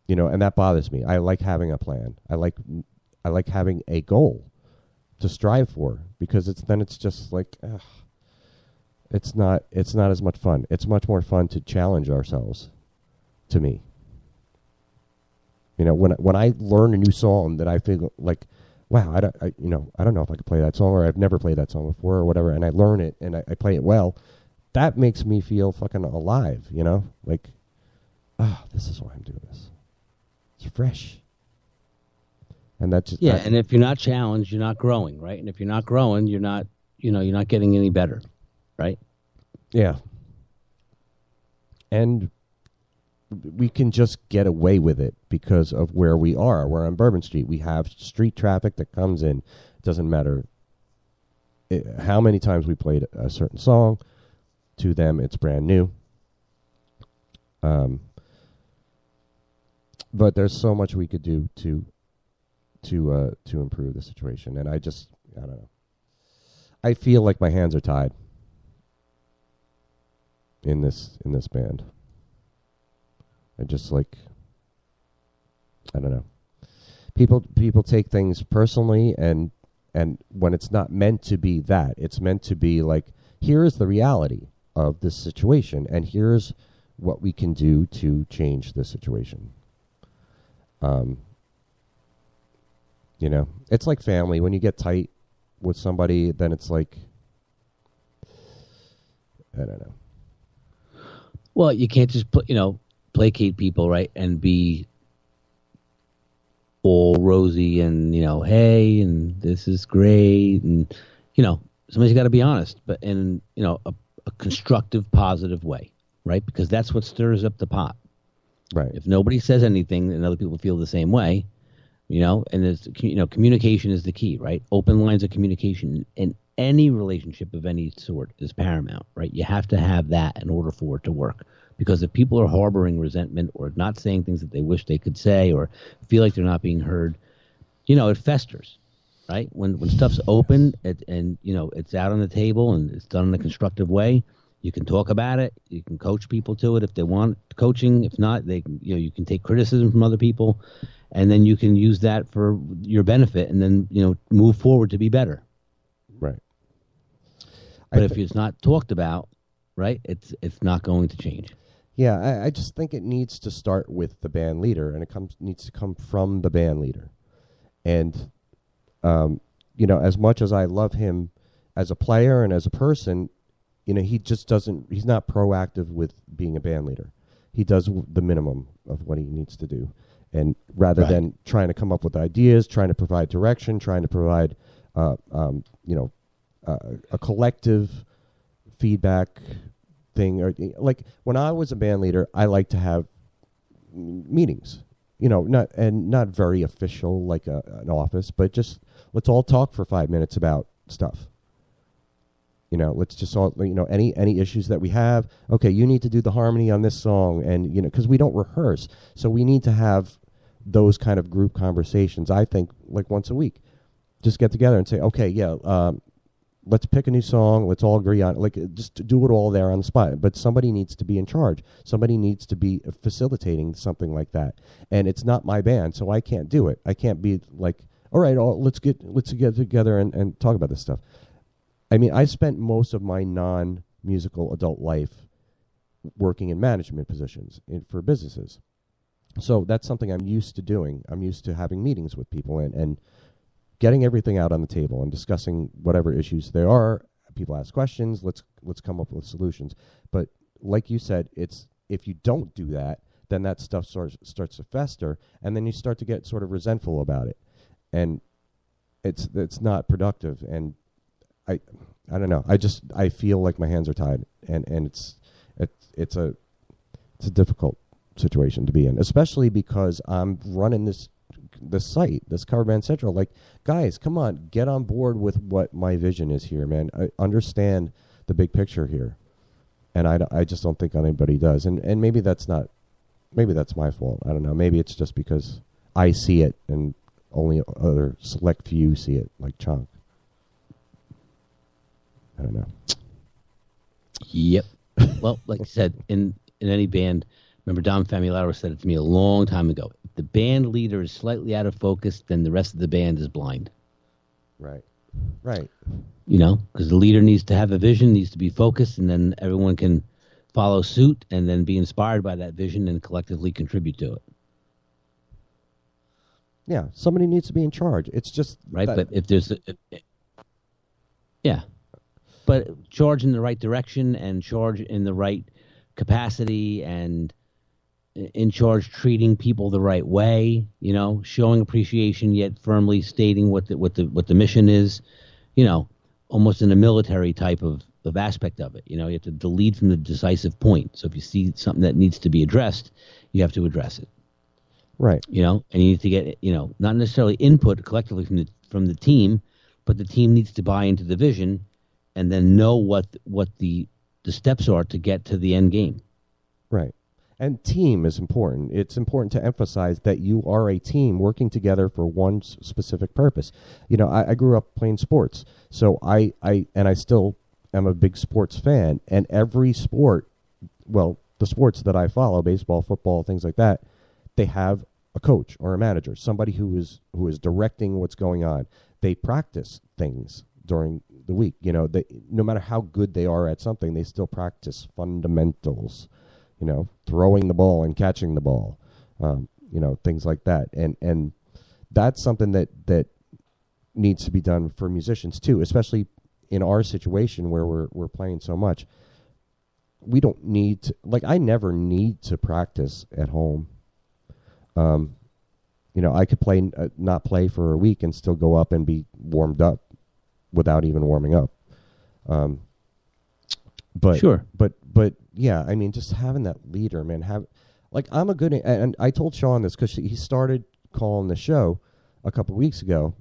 you know, and that bothers me. I like having a plan. I like I like having a goal to strive for because it's then it's just like ugh, it's not it's not as much fun. It's much more fun to challenge ourselves. To me, you know, when when I learn a new song that I feel like, wow, I don't, I, you know, I don't know if I could play that song or I've never played that song before or whatever, and I learn it and I, I play it well, that makes me feel fucking alive. You know, like, ah, oh, this is why I'm doing this. It's fresh and that's yeah. and if you're not challenged, you're not growing, right? And if you're not growing, you're not, you know, you're not getting any better, right? Yeah. And we can just get away with it because of where we are. We're on Bourbon Street. We have street traffic that comes in. It doesn't matter it, how many times we played a certain song. To them, it's brand new. Um, but there's so much we could do to to uh, to improve the situation. And I just I don't know. I feel like my hands are tied in this in this band. I just like I don't know. People people take things personally and and when it's not meant to be that, it's meant to be like here is the reality of this situation and here's what we can do to change the situation. Um, you know, it's like family. When you get tight with somebody, then it's like I don't know. Well, you can't just put you know placate people, right, and be all rosy and you know, hey, and this is great, and you know, somebody's got to be honest, but in you know a, a constructive, positive way, right? Because that's what stirs up the pot. Right. If nobody says anything and other people feel the same way, you know and there's you know communication is the key right open lines of communication in any relationship of any sort is paramount right you have to have that in order for it to work because if people are harboring resentment or not saying things that they wish they could say or feel like they're not being heard you know it festers right? When when stuff's open it, and you know it's out on the table and it's done in a constructive way you can talk about it. You can coach people to it if they want coaching. If not they can you know you can take criticism from other people and then you can use that for your benefit and then you know move forward to be better. Right. But if it's not talked about right it's it's not going to change yeah I, I, just think it needs to start with the band leader and it comes needs to come from the band leader. And um, you know as much as i love him as a player and as a person you know he just doesn't he's not proactive with being a band leader. He does the minimum of what he needs to do. And rather right. than trying to come up with ideas, trying to provide direction, trying to provide, uh, um, you know, uh, a collective feedback thing, or like when I was a band leader, I like to have meetings, you know, not and not very official like a, an office, but just let's all talk for five minutes about stuff. You know let's just all you know any any issues that we have okay you need to do the harmony on this song and you know because we don't rehearse. So we need to have those kind of group conversations i think like once a week. Just get together and say okay yeah um, let's pick a new song let's all agree on like just do it all there on the spot. But somebody needs to be in charge. Somebody needs to be facilitating something like that. And it's not my band so i can't do it. I can't be like all right all, let's get let's get together and, and talk about this stuff. I mean, I spent most of my non musical adult life working in management positions in, for businesses. So that's something I'm used to doing. I'm used to having meetings with people and, and getting everything out on the table and discussing whatever issues there are people ask questions. Let's let's come up with solutions. But like you said, it's if you don't do that, then that stuff starts starts to fester, and then you start to get sort of resentful about it, and it's it's not productive. And I I don't know. I just I feel like my hands are tied, and and it's it's it's a it's a difficult situation to be in, especially because I'm running this this site, this Cover Band Central. Like, guys, come on, get on board with what my vision is here, man. I understand the big picture here, and I, I just don't think anybody does. And and maybe that's not, maybe that's my fault. I don't know. Maybe it's just because I see it and only other select few see it, like Chunk. I don't know. Yep. well, like I said, in in any band, remember Dom Famularo said it to me a long time ago. If the band leader is slightly out of focus, then the rest of the band is blind. Right. Right. You know, because the leader needs to have a vision, needs to be focused, and then everyone can follow suit and then be inspired by that vision and collectively contribute to it. Yeah, somebody needs to be in charge. It's just right. that- but if there's, a, yeah, but charge in the right direction and charge in the right capacity and in charge treating people the right way. You know, showing appreciation yet firmly stating what the what the what the mission is. You know, almost in a military type of of aspect of it. You know, you have to lead from the decisive point. So if you see something that needs to be addressed, you have to address it right. you know, and you need to get, you know, not necessarily input collectively from the from the team, but the team needs to buy into the vision and then know what what the the steps are to get to the end game. Right. And team is important. It's important to emphasize that you are a team working together for one specific purpose. You know, I, I grew up playing sports, so I, I and I still am a big sports fan. And every sport, well, the sports that I follow, baseball, football, things like that, they have a coach or a manager, somebody who is who is directing what's going on. They practice things during the week. You know, they no matter how good they are at something, they still practice fundamentals. You know, throwing the ball and catching the ball. Um, you know, things like that. And and that's something that that needs to be done for musicians too, especially in our situation where we're we're playing so much. We don't need to like I never need to practice at home. Um, you know, I could play uh, not play for a week and still go up and be warmed up without even warming up. Um, but Sure. but but yeah, I mean, just having that leader, man. Have like I'm a good and I told Sean this because he started calling the show a couple weeks ago,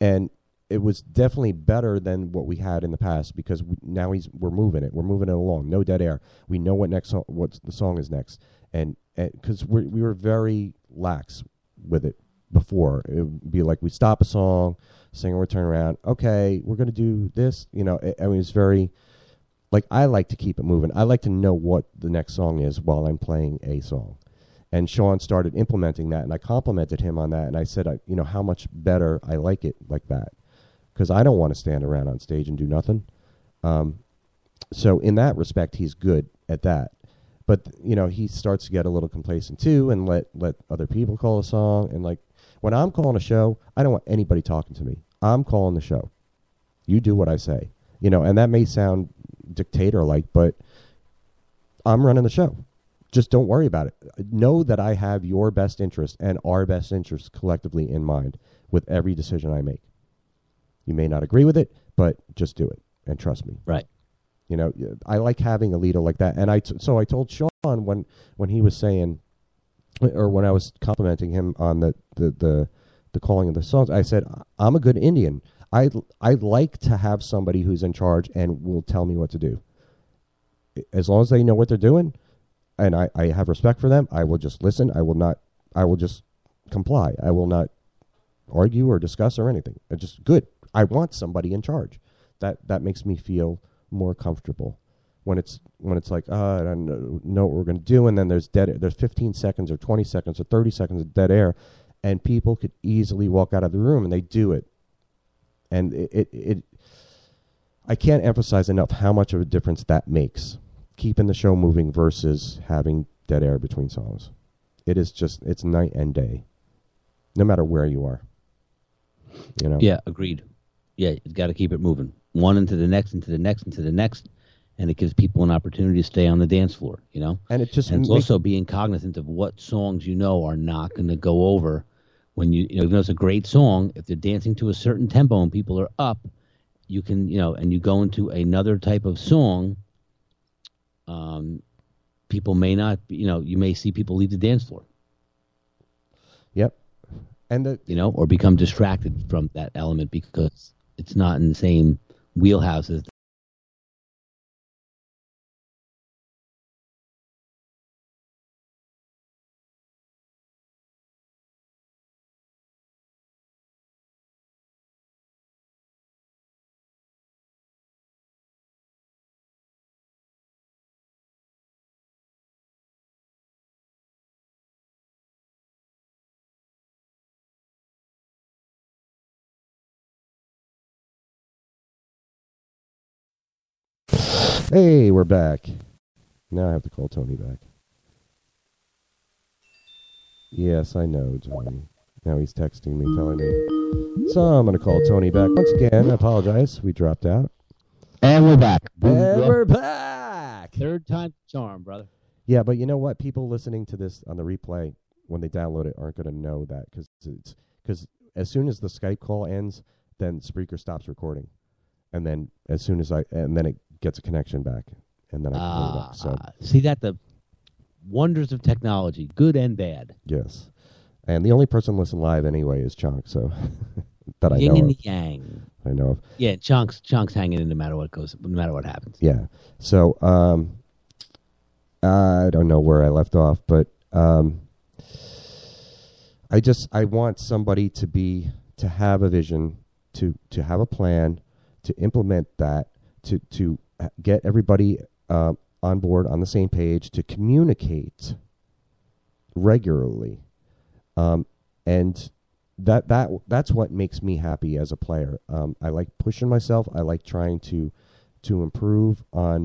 and it was definitely better than what we had in the past because we, now he's we're moving it, we're moving it along, no dead air. We know what next, what the song is next, and because we we were very lax with it before. It would be like we stop a song, singer would turn around, okay, we're gonna do this. You know, I mean, it's very like I like to keep it moving. I like to know what the next song is while I'm playing a song. And Sean started implementing that, and I complimented him on that, and I said, I, you know, how much better I like it like that, because I don't want to stand around on stage and do nothing. Um, so in that respect, he's good at that. But you know, he starts to get a little complacent too, and let let other people call a song. And like when I'm calling a show, I don't want anybody talking to me. I'm calling the show. You do what I say, you know. And that may sound dictator like, but I'm running the show. Just don't worry about it. Know that I have your best interest and our best interest collectively in mind with every decision I make. You may not agree with it, but just do it and trust me. Right. You know, I like having a leader like that. And I t- so I told Sean when when he was saying, or when I was complimenting him on the the the, the calling of the songs, I said I'm a good Indian. I I like to have somebody who's in charge and will tell me what to do. As long as they know what they're doing, and I, I have respect for them, I will just listen. I will not. I will just comply. I will not argue or discuss or anything. It's just good. I want somebody in charge. That that makes me feel more comfortable. When it's when it's like, uh, I don't know, know what we're going to do, and then there's dead. There's 15 seconds or 20 seconds or 30 seconds of dead air, and people could easily walk out of the room, and they do it. And it, it, it I can't emphasize enough how much of a difference that makes keeping the show moving versus having dead air between songs. It is just it's night and day, no matter where you are. You know. Yeah, agreed. Yeah, you got to keep it moving. one into the next, into the next, into the next, and it gives people an opportunity to stay on the dance floor. You know, and it just and it's also being cognizant of what songs you know are not going to go over when you you know even though it's a great song. If they're dancing to a certain tempo and people are up, you can you know, and you go into another type of song. Um, people may not, be- you know, you may see people leave the dance floor. Yep. And the, you know, or become distracted from that element because it's not in the same wheelhouse as hey, we're back. Now I have to call Tony back. Yes, I know, Tony. Now he's texting me, telling me. So I'm going to call Tony back once again. I apologize. We dropped out. And we're back. And we're back. Third time charm, brother. Yeah, but you know what? People listening to this on the replay when they download it aren't going to know that because it's because as soon as the Skype call ends, then Spreaker stops recording, and then as soon as I and then it gets a connection back, and then I can Ah, up. So see that the wonders of technology, good and bad. yes, and the only person listen live anyway is Chunk. So that I Yin know and of. yang. I know of. Yeah, chunks chunks hanging in no matter what goes, no matter what happens. Yeah. So um, I don't know where I left off, but um, I just I want somebody to be to have a vision, to to have a plan, to implement that, to to get everybody uh, on board on the same page, to communicate regularly, um, and that that that's what makes me happy as a player. Um, I like pushing myself. I like trying to to improve on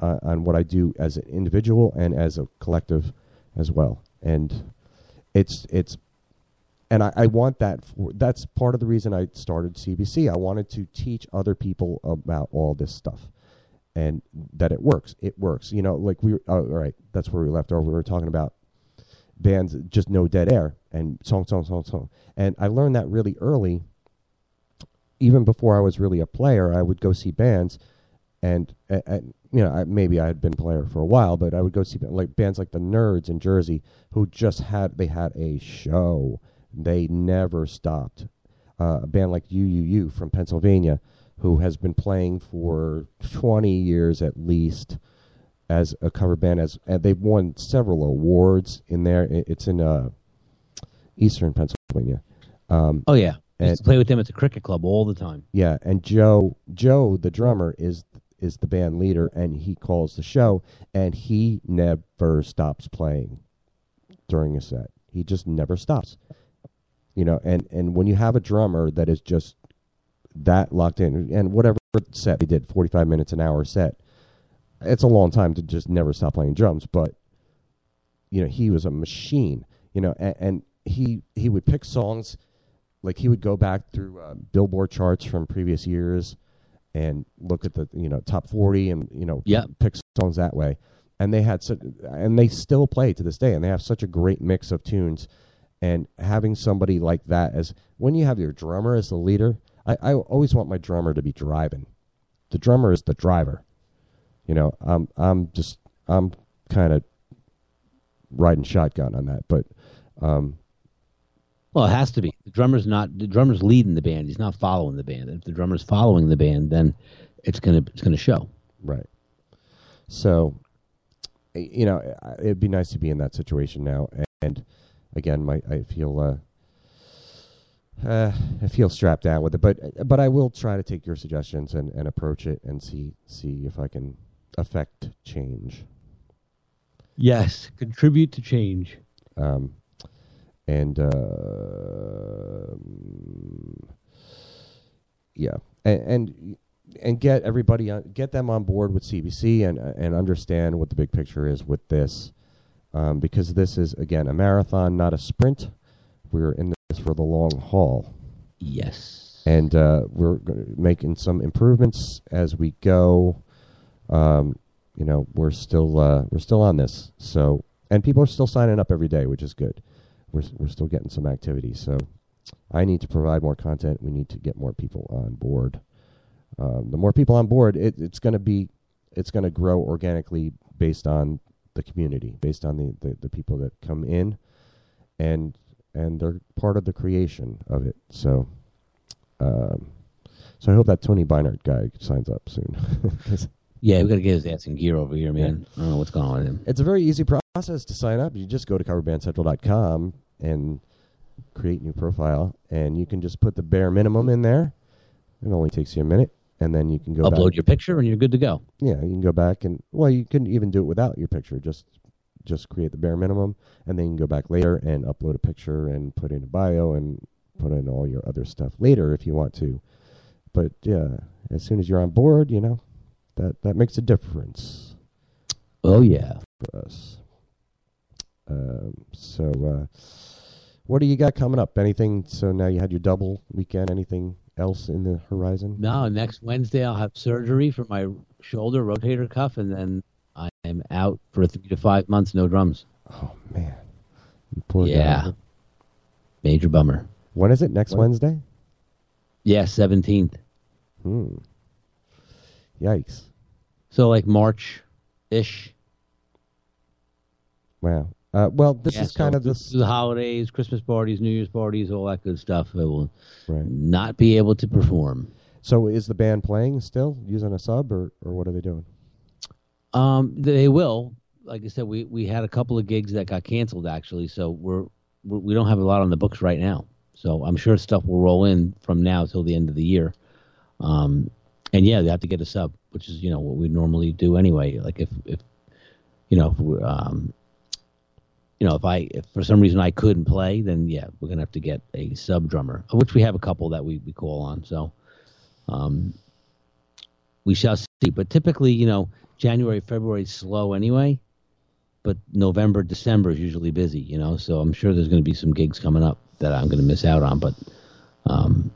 uh, on what I do as an individual and as a collective as well. And it's it's and I, I want that. For, that's part of the reason I started CBC. I wanted to teach other people about all this stuff and that it works. It works. You know, like we. Oh, all right, that's where we left off. We were talking about bands just no dead air and song, song, song, song. And I learned that really early. Even before I was really a player, I would go see bands, and, and, you know, I, maybe I had been player for a while, but I would go see like bands like the Nerds in Jersey, who just had they had a show. They never stopped. Uh, a band like UUU from Pennsylvania, who has been playing for 20 years at least as a cover band as and they've won several awards in there. It's in uh eastern pennsylvania. Um Oh yeah, And- used to play with them at the cricket club all the time. yeah and joe joe the drummer is is the band leader and he calls the show and he never stops playing during a set. He just never stops you know and and when you have a drummer that is just that locked in and whatever set they did 45 minutes an hour set it's a long time to just never stop playing drums but you know he was a machine you know and, and he he would pick songs like he would go back through uh, billboard charts from previous years and look at the you know top 40 and you know Yeah. pick songs that way and they had such and they still play to this day and they have such a great mix of tunes and having somebody like that as when you have your drummer as the leader I, I always want my drummer to be driving the drummer is the driver you know i'm i'm just i'm kind of riding shotgun on that but um Well, it has to be. The drummer's not the drummer's leading the band. He's not following the band. If the drummer's following the band, then it's gonna it's gonna show. Right. So, you know, it'd be nice to be in that situation now. And again, my I feel uh, uh, I feel strapped down with it, but but I will try to take your suggestions and, and approach it and see see if I can affect change. Yes, contribute to change. Um, and uh, yeah, and, and and get everybody on, get them on board with CBC and and understand what the big picture is with this, um, because this is again a marathon, not a sprint. We're in this for the long haul. Yes. and uh, we're making some improvements as we go. Um, you know, we're still uh, we're still on this. So, and people are still signing up every day, which is good. We're we're still getting some activity. So, I need to provide more content. We need to get more people on board. Um, the more people on board, it, it's going to be it's going to grow organically based on the community, based on the, the, the people that come in, and and they're part of the creation of it. So, um, so I hope that Tony Beinart guy signs up soon. Yeah, we got to get his ass in gear over here, man. I don't know what's going on with him. it's a very easy process to sign up. You just go to coverbandcentral.com and create a new profile, and you can just put the bare minimum in there. It only takes you a minute, and then you can go Upload back. your picture and you're good to go. yeah, you can go back and well, you can even do it without your picture. Just just create the bare minimum, and then you can go back later and upload a picture and put in a bio and put in all your other stuff later if you want to. But yeah, as soon as you're on board, you know that that makes a difference Oh yeah. for us. Um, so, uh, what do you got coming up? Anything? So now you had your double weekend. Anything else in the horizon? No, next Wednesday I'll have surgery for my shoulder rotator cuff, and then I am out for three to five months, no drums. Oh man, you poor yeah, guy. major bummer. When is it? Next What? Wednesday? Yeah, seventeenth. Hmm. Yikes! So like March ish. Wow. Uh, well, this Yeah, is kind so of this. the holidays, Christmas parties, New Year's parties, all that good stuff. I will Right. not be able to perform. So, is the band playing still using a sub, or or what are they doing? Um, they will. Like I said, we we had a couple of gigs that got canceled actually, so we're, we're we don't have a lot on the books right now. So I'm sure stuff will roll in from now till the end of the year. Um, and yeah, they have to get a sub, which is you know what we normally do anyway. Like if if you know if we um, you know if I if for some reason I couldn't play, then yeah, we're gonna have to get a sub drummer, which we have a couple that we we call on. So. Um, we shall see. But typically, you know, January, February is slow anyway. But November, December is usually busy, you know. So I'm sure there's to be some gigs coming up that I'm to miss out on. But um,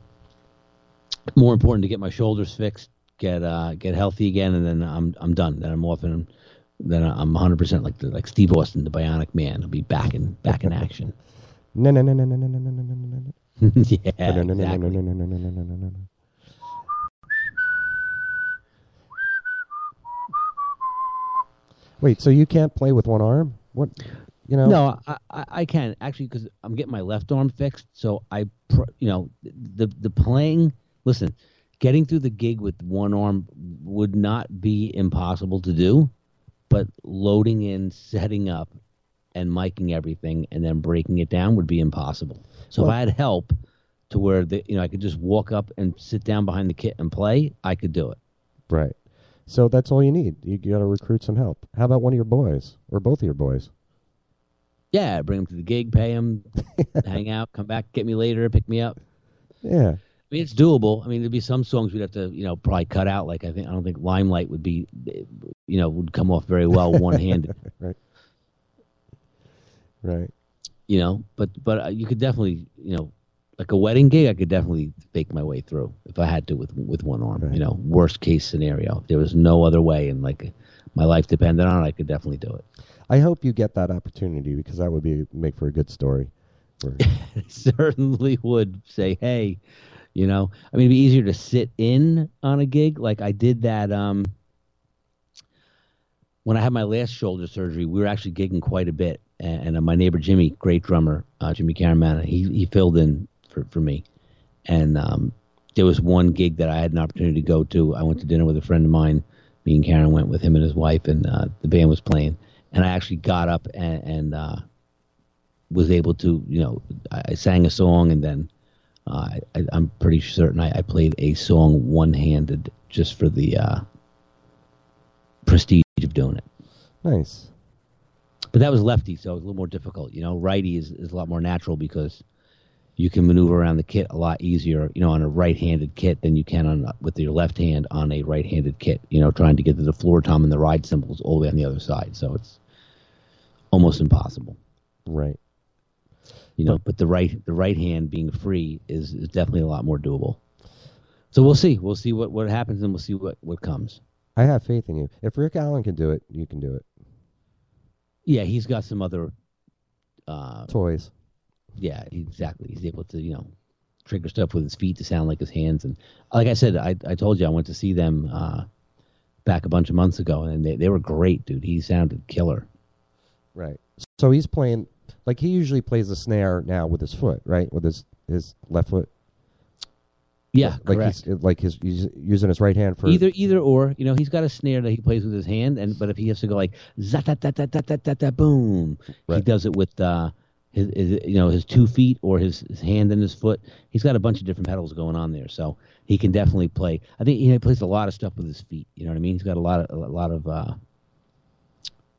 more important to get my shoulders fixed, get uh, get healthy again, and then I'm I'm done. Then I'm off and then I'm 100 percent like the, like Steve Austin, the Bionic Man. I'll be back in back in action. No, no, no, no, no, no, no, no, no, no, no, no. yeah, no, no, no, no, exactly. no, no, no, no, no, no, no, no, no. Wait, so you can't play with one arm? What? You know? No, I, I, I can actually because I'm getting my left arm fixed. So I, pr- you know, the the playing. Listen, getting through the gig with one arm would not be impossible to do, but loading in, setting up, and miking everything, and then breaking it down would be impossible. So Well- if I had help to where the you know I could just walk up and sit down behind the kit and play, I could do it. Right. So that's all you need. You got to recruit some help. How about one of your boys or both of your boys? Yeah, bring them to the gig, pay them, hang out, come back, get me later, pick me up. Yeah. I mean, it's doable. I mean, there'd be some songs we'd have to, you know, probably cut out. Like I think I don't think Limelight would be, you know, would come off very well one handed. Right. Right. you know, but but uh, you could definitely, you know, like a wedding gig, I could definitely fake my way through if I had to with with one arm. Right. You know, worst case scenario. If there was no other way and like my life depended on it, I could definitely do it. I hope you get that opportunity because that would be make for a good story. I certainly would say, hey, you know, I mean, it'd be easier to sit in on a gig. Like I did that um, when I had my last shoulder surgery. We were actually gigging quite a bit, and, and uh, my neighbor Jimmy, great drummer, uh, Jimmy Caramana, he he filled in for for me, and um, there was one gig that I had an opportunity to go to. I went to dinner with a friend of mine. Me and Karen went with him and his wife, and uh, the band was playing. And I actually got up and, and uh, was able to, you know, I, I sang a song and then I, I'm pretty certain I, I played a song one handed just for the uh, prestige of doing it. nice. But that was lefty, so it was a little more difficult. You know, righty is, is a lot more natural because you can maneuver around the kit a lot easier, you know, on a right-handed kit than you can on with your left hand on a right-handed kit. You know, trying to get to the floor tom and the ride cymbals all the way on the other side, so it's almost impossible. Right. You know, but the right the right hand being free is, is definitely a lot more doable. So we'll see. We'll see what, what happens, and we'll see what, what comes. I have faith in you. If Rick Allen can do it, you can do it. Yeah, he's got some other. Uh, Toys. yeah, exactly. He's able to, you know, trigger stuff with his feet to sound like his hands. And like I said, I, I told you I went to see them uh, back a bunch of months ago, and they, they were great, dude. He sounded killer. Right. So he's playing like he usually plays the snare now with his foot, right? With his his left foot. Yeah, like correct. he's like his he's using his right hand for either either or. You know, he's got a snare that he plays with his hand, and but if he has to go like zat that that that that that that that boom, he does it with uh his, his you know his two feet or his, his hand and his foot. He's got a bunch of different pedals going on there, so he can definitely play. I think he plays a lot of stuff with his feet. You know what I mean? He's got a lot of a lot of uh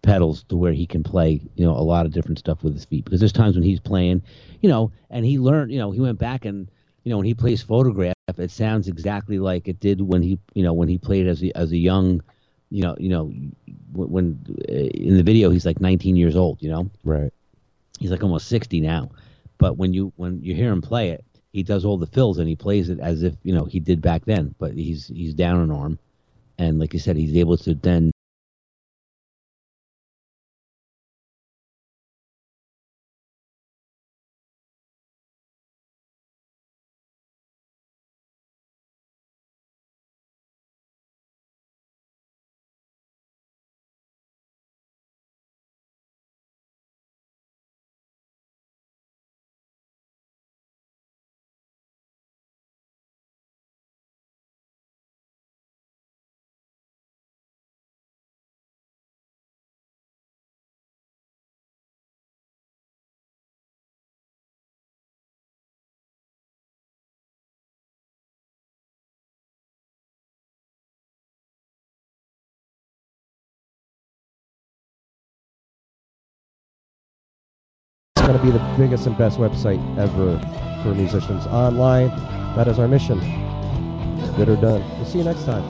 pedals to where he can play, you know, a lot of different stuff with his feet. Because there's times when he's playing, you know, and he learned, you know, he went back and, you know, when he plays photograph, it sounds exactly like it did when he, you know, when he played as a, as a young, you know, you know, when, when uh, in the video he's like 19 years old, you know, right. he's like almost 60 now. But when you when you hear him play it, he does all the fills and he plays it as if you know he did back then. But he's he's down an arm, and like you said, he's able to then going to be the biggest and best website ever for musicians online. That is our mission. Good or done. We'll see you next time.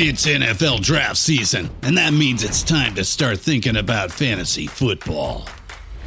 It's NFL draft season, and that means it's time to start thinking about fantasy football.